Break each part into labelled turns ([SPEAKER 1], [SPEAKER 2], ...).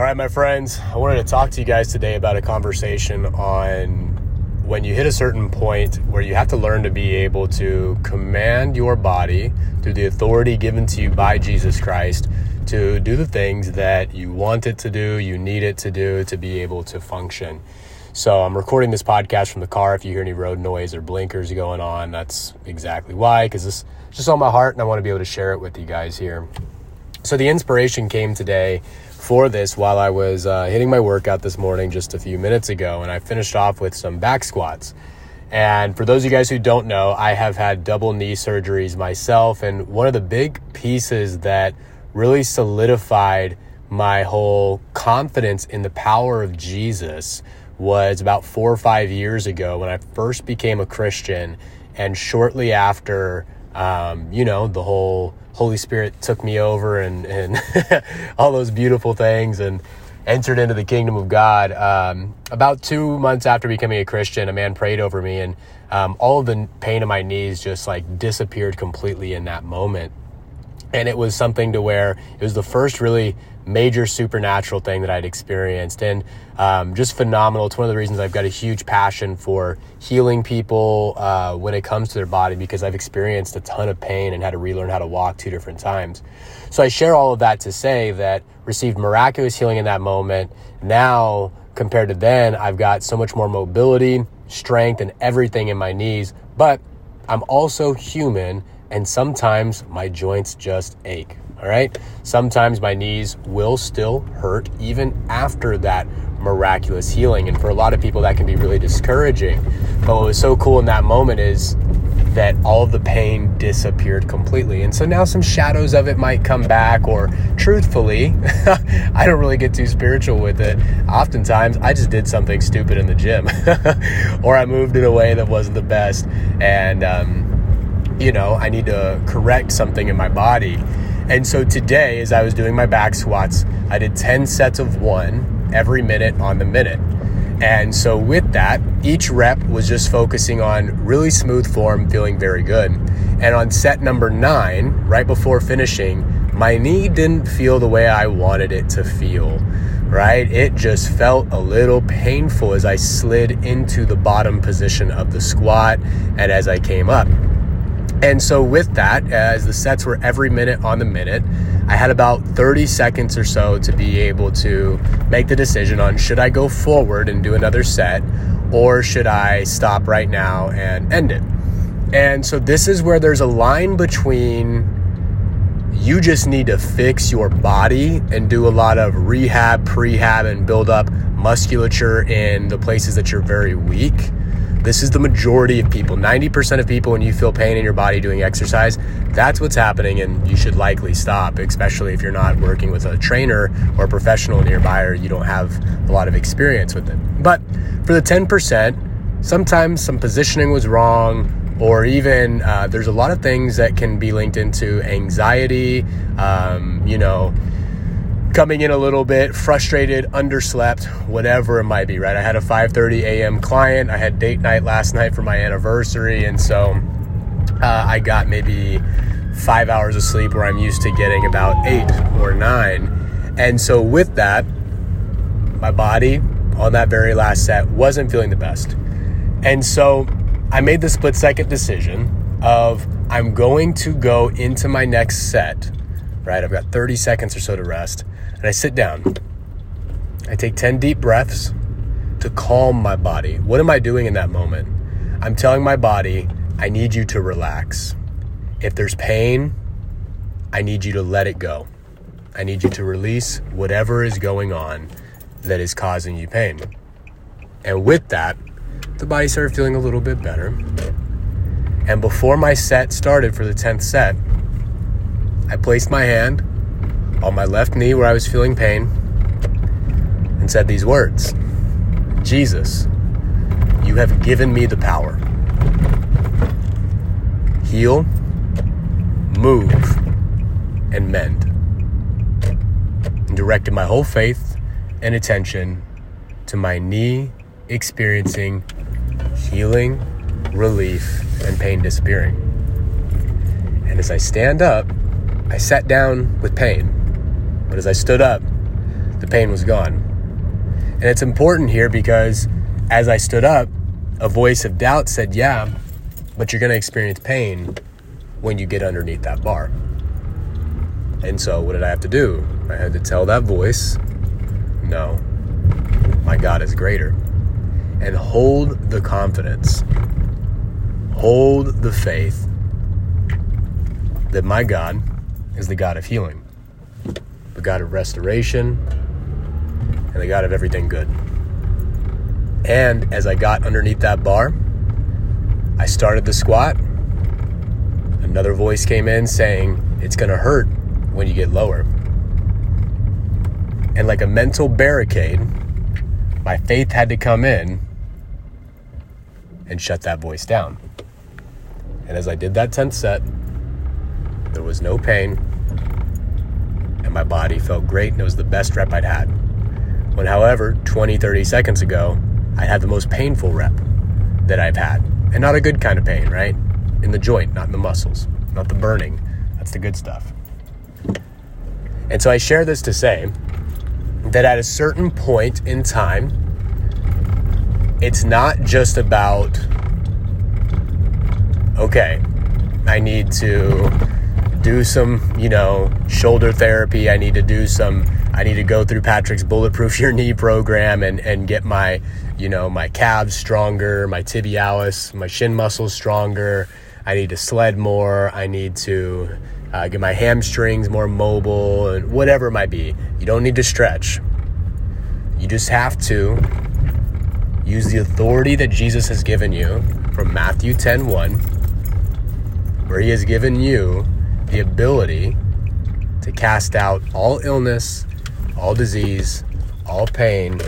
[SPEAKER 1] All right, my friends, I wanted to talk to you guys today about a conversation on when you hit a certain point where you have to learn to be able to command your body through the authority given to you by Jesus Christ to do the things that you want it to do, you need it to do to be able to function. So I'm recording this podcast from the car. If you hear any road noise or blinkers going on, that's exactly why, because this is just on my heart and I want to be able to share it with you guys here. So the inspiration came today for this while I was uh, hitting my workout this morning just a few minutes ago, and I finished off with some back squats. And for those of you guys who don't know, I have had double knee surgeries myself, and one of the big pieces that really solidified my whole confidence in the power of Jesus was about four or five years ago when I first became a Christian, and shortly after, um, you know, the whole Holy Spirit took me over and, and all those beautiful things and entered into the kingdom of God. Um, about two months after becoming a Christian, a man prayed over me, and um, all of the pain in my knees just like disappeared completely in that moment. And it was something to where it was the first really major supernatural thing that I'd experienced, and um, just phenomenal. It's one of the reasons I've got a huge passion for healing people uh, when it comes to their body because I've experienced a ton of pain and had to relearn how to walk two different times. So I share all of that to say that received miraculous healing in that moment. Now, compared to then, I've got so much more mobility, strength, and everything in my knees, but I'm also human and sometimes my joints just ache. All right. Sometimes my knees will still hurt even after that miraculous healing. And for a lot of people, that can be really discouraging. But what was so cool in that moment is that all the pain disappeared completely. And so now some shadows of it might come back, or truthfully, I don't really get too spiritual with it. Oftentimes, I just did something stupid in the gym, or I moved in a way that wasn't the best. And, um, you know, I need to correct something in my body. And so today, as I was doing my back squats, I did 10 sets of one every minute on the minute. And so with that, each rep was just focusing on really smooth form, feeling very good. And on set number nine, right before finishing, my knee didn't feel the way I wanted it to feel, right? It just felt a little painful as I slid into the bottom position of the squat and as I came up. And so, with that, as the sets were every minute on the minute, I had about 30 seconds or so to be able to make the decision on should I go forward and do another set or should I stop right now and end it. And so, this is where there's a line between you just need to fix your body and do a lot of rehab, prehab, and build up musculature in the places that you're very weak this is the majority of people. 90% of people, when you feel pain in your body doing exercise, that's what's happening, and you should likely stop, especially if you're not working with a trainer or a professional nearby or you don't have a lot of experience with it. But for the 10%, sometimes some positioning was wrong, or even uh, there's a lot of things that can be linked into anxiety, um, you know coming in a little bit frustrated, underslept, whatever it might be, right? I had a 5:30 a.m. client. I had date night last night for my anniversary, and so uh, I got maybe five hours of sleep where I'm used to getting about eight or nine. And so with that, my body on that very last set wasn't feeling the best. And so I made the split second decision of I'm going to go into my next set, right? I've got 30 seconds or so to rest and I sit down. I take 10 deep breaths to calm my body. What am I doing in that moment? I'm telling my body, I need you to relax. If there's pain, I need you to let it go. I need you to release whatever is going on that is causing you pain. And with that, the body started feeling a little bit better. And before my set started for the 10th set, I placed my hand on my left knee where I was feeling pain and said these words Jesus, you have given me the power. Heal, move, and mend. And directed my whole faith and attention to my knee experiencing healing, relief, and pain disappearing. And as I stand up, I sat down with pain but as I stood up, the pain was gone. And it's important here because as I stood up, a voice of doubt said, Yeah, but you're going to experience pain when you get underneath that bar. And so, what did I have to do? I had to tell that voice, No, my God is greater. And hold the confidence, hold the faith that my God is the God of healing, the God of restoration, and the God of everything good. And as I got underneath that bar, I started the squat. Another voice came in saying, It's to hurt when you get lower. And like a mental barricade, my faith had to come in and shut that voice down. And as I did that 10th set, there was no pain, and my body felt great, and it was the best rep I'd had. When, however, 20, 30 seconds ago, I had the most painful rep that I've had. And not a good kind of pain, right? In the joint, not in the muscles, not the burning. That's the good stuff. And so I share this to say that at a certain point in time, it's not just about, okay, I need to do some, you know, shoulder therapy. I need to do some, I need to go through Patrick's Bulletproof Your Knee program and, and get my, you know, my calves stronger, my tibialis, my shin muscles stronger. I need to sled more. I need to uh, get my hamstrings more mobile and whatever it might be. You don't need to stretch. You just have to use the authority that Jesus has given you from Matthew 10 1, where he has given you the ability to cast out all illness, all disease, all pain,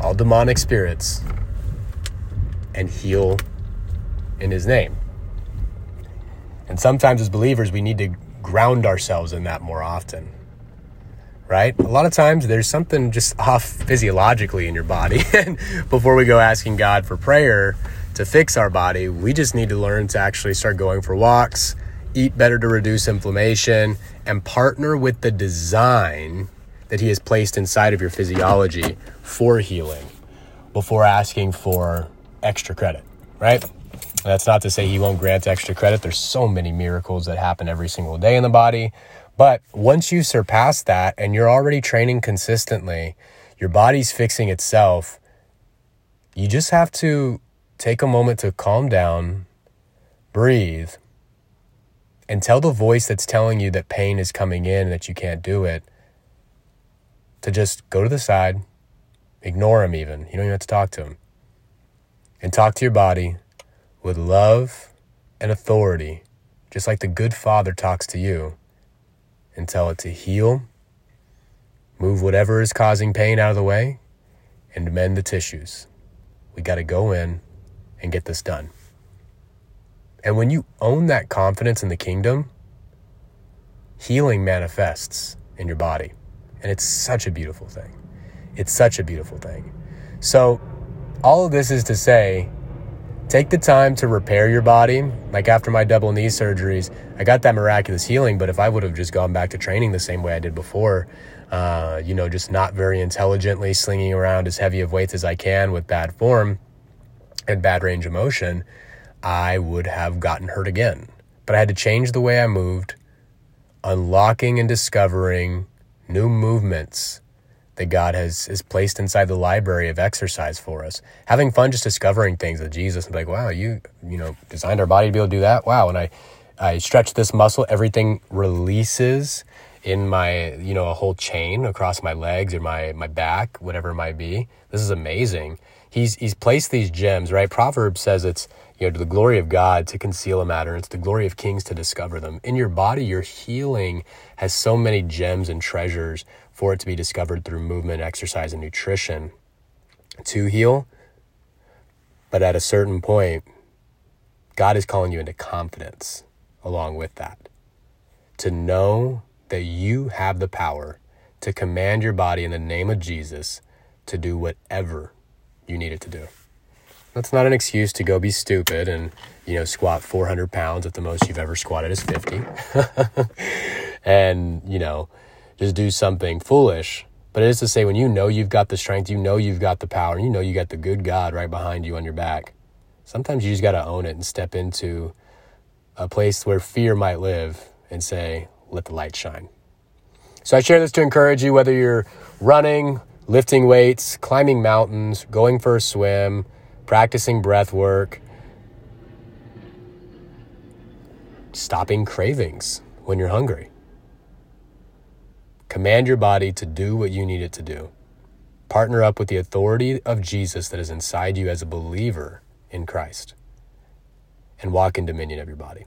[SPEAKER 1] all demonic spirits, and heal in His name. And sometimes, as believers, we need to ground ourselves in that more often. Right? A lot of times there's something just off physiologically in your body. and before we go asking God for prayer to fix our body, we just need to learn to actually start going for walks, eat better to reduce inflammation, and partner with the design that He has placed inside of your physiology for healing before asking for extra credit, right? That's not to say He won't grant extra credit. There's so many miracles that happen every single day in the body. But once you surpass that and you're already training consistently, your body's fixing itself, you just have to take a moment to calm down, breathe, and tell the voice that's telling you that pain is coming in and that you can't do it to just go to the side, ignore him even. You don't even have to talk to him. And talk to your body with love and authority, just like the good father talks to you, and tell it to heal, move whatever is causing pain out of the way, and mend the tissues. We got to go in and get this done. And when you own that confidence in the kingdom, healing manifests in your body. And it's such a beautiful thing. It's such a beautiful thing. So, all of this is to say, take the time to repair your body. Like after my double knee surgeries, I got that miraculous healing. But if I would have just gone back to training the same way I did before, uh, you know, just not very intelligently slinging around as heavy of weights as I can with bad form and bad range of motion, I would have gotten hurt again. But I had to change the way I moved, unlocking and discovering new movements that God has, placed inside the library of exercise for us. Having fun just discovering things with Jesus and like, wow, you you know, designed our body to be able to do that. Wow. And I I stretch this muscle, everything releases in my, you know, a whole chain across my legs or my my back, whatever it might be. This is amazing. He's he's placed these gems, right? Proverbs says it's you know, to the glory of God to conceal a matter. It's the glory of kings to discover them. In your body, your healing has so many gems and treasures for it to be discovered through movement, exercise, and nutrition to heal. But at a certain point, God is calling you into confidence along with that. To know that you have the power to command your body in the name of Jesus to do whatever you need it to do. That's not an excuse to go be stupid and, you know, squat 400 pounds if the most you've ever squatted is 50. and, you know, just do something foolish. But it is to say, when you know you've got the strength, you know you've got the power, and you know you got the good God right behind you on your back, sometimes you just got to own it and step into a place where fear might live and say, let the light shine. So I share this to encourage you, whether you're running, lifting weights, climbing mountains, going for a swim, practicing breath work, stopping cravings when you're hungry. Command your body to do what you need it to do. Partner up with the authority of Jesus that is inside you as a believer in Christ and walk in dominion of your body.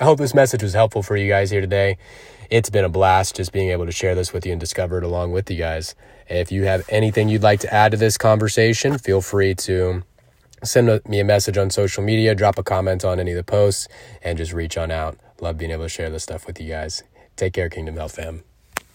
[SPEAKER 1] I hope this message was helpful for you guys here today. It's been a blast just being able to share this with you and discover it along with you guys. If you have anything you'd like to add to this conversation, feel free to send me a message on social media, drop a comment on any of the posts, and just reach on out. Love being able to share this stuff with you guys. Take care, Kingdom Health fam.